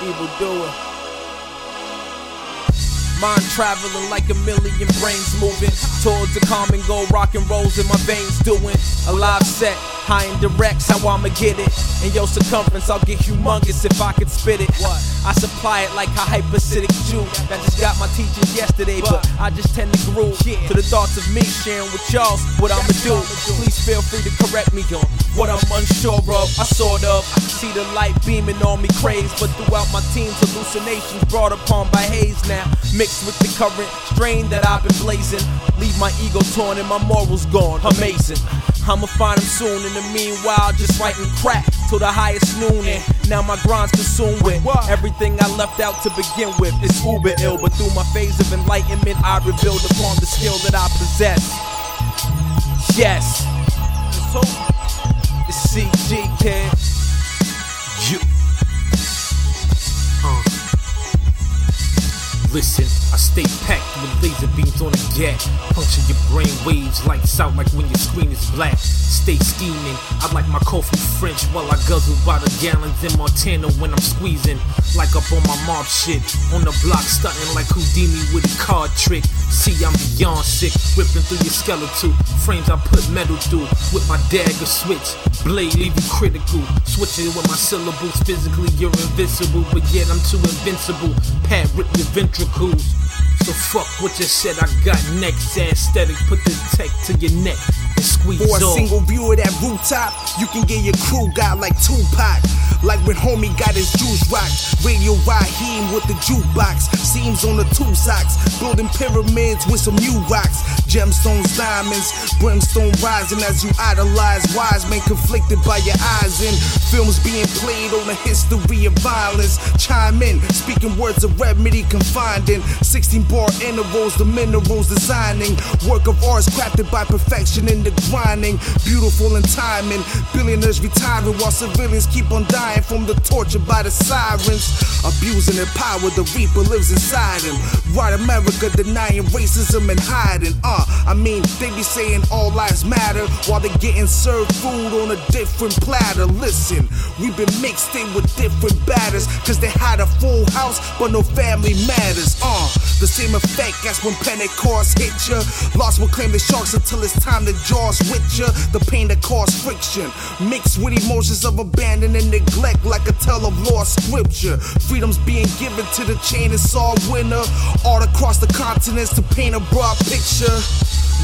Evil doer. Mind traveling like a million brains moving towards the common goal. Rock and rolls in my veins doing a live set. High and directs how I'ma get it. In your circumference, I'll get humongous if I could spit it. What? I supply it like a hypercitic Jew that just got my teachings yesterday, but I just tend to groove to the thoughts of me sharing with y'all what I'ma do. Please feel free to correct me on what I'm unsure of. I sort of see the light beaming on me, craze, but throughout my teens, hallucinations brought upon by haze now, mixed with the current strain that I've been blazing. Leave my ego torn and my morals gone. Amazing. I'ma find them soon. In the meanwhile, just writing crack till the highest noon. And now my grind's consumed with everything I left out to begin with. It's uber ill, but through my phase of enlightenment, I revealed upon the skill that I possess. Yes. It's CG, kid. Listen, I stay packed with laser beams on the gat. Puncture your brain waves, lights out like when your screen is black. Stay scheming, I like my coffee French while I guzzle by the gallons in Montana when I'm squeezing. Like up on my mob shit, on the block stunting like Houdini with a card trick. See, I'm beyond sick, ripping through your skeletal. Frames I put metal through with my dagger switch. Blade you critical. Switching with my syllables, physically you're invincible, but yet I'm too invincible. Pat rip your ventricles. So fuck what you said, I got next aesthetic. Put the tech to your neck and squeeze For a off. single view of that rooftop, you can get your crew got like Tupac. Like when homie got his juice rocked. Radio Raheem with the jukebox. Seams on the two socks. Building pyramids with some new rocks. Gemstones, diamonds, brimstone rising as you idolize. Wise men conflicted by your eyes and films being played on the history of violence. Chime in, speaking words of remedy confined in 16 bar intervals, the minerals designing. Work of arts crafted by perfection in the grinding. Beautiful in timing. Billionaires retiring while civilians keep on dying from the torture by the sirens. Abusing their power, the reaper lives inside them. White America denying racism and hiding. Uh, I mean, they be saying all lives matter while they getting served food on a different platter. Listen, we've been mixed in with different batters, cause they had a full house, but no family matters. Uh, the same effect as when Pentecost hit ya. Lost will claim the sharks until it's time to jaws with ya. The pain that caused friction, mixed with emotions of abandon and neglect, like a tell of lost scripture. Freedom's being given to the chain, it's all winner. All across the continents to paint a broad picture.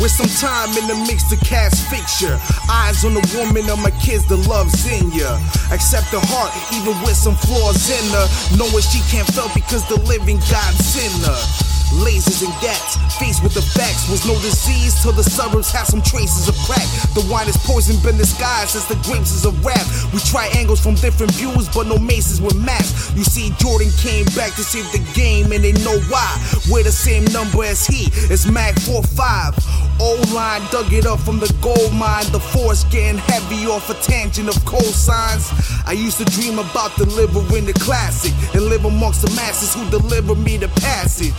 With some time in the mix to cast picture. Eyes on the woman of my kids, the love's in ya. Accept the heart, even with some flaws in her. Knowing she can't fail because the living God's in her. Lasers and gats, faced with the facts, was no disease till the suburbs had some traces of crack. The wine is poison, been disguised as the grapes is a rap. We try angles from different views, but no maces with maps. You see, Jordan came back to save the game, and they know why. We're the same number as he, it's Mag 45. Old line dug it up from the gold mine. The force getting heavy off a tangent of cosigns. I used to dream about delivering the classic and live amongst the masses who deliver me the passage.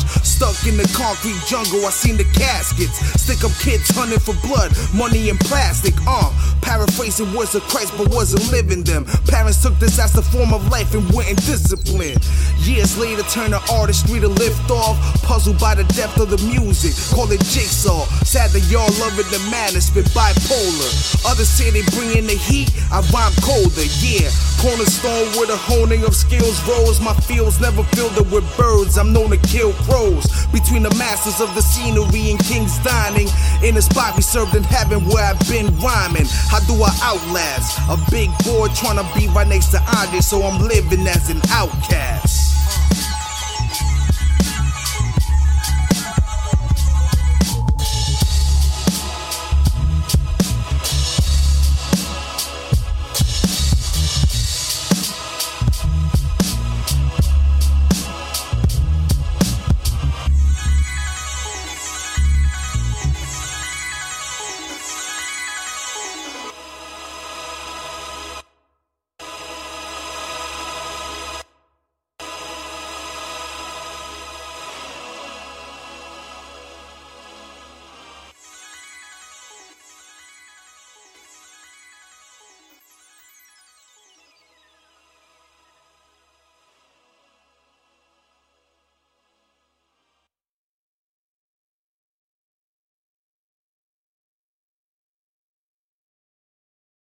Stuck in the concrete jungle, I seen the caskets. Stick up kids hunting for blood, money and plastic. Uh, paraphrasing words of Christ, but wasn't living them. Parents took this as the form of life and went in discipline. Years later, turn the artistry to lift off. Puzzled by the depth of the music, call it jigsaw. Sad that y'all loving the madness, spit bipolar. Others say they bring in the heat, I rhyme colder, yeah. Cornerstone where the honing of skills rose. My fields never filled it with birds. I'm known to kill crows. Between the masters of the scenery and king's dining. In a spot we served in heaven where I've been rhyming. How do I outlast? A big boy trying to be right next to Andre, so I'm living as an outcast.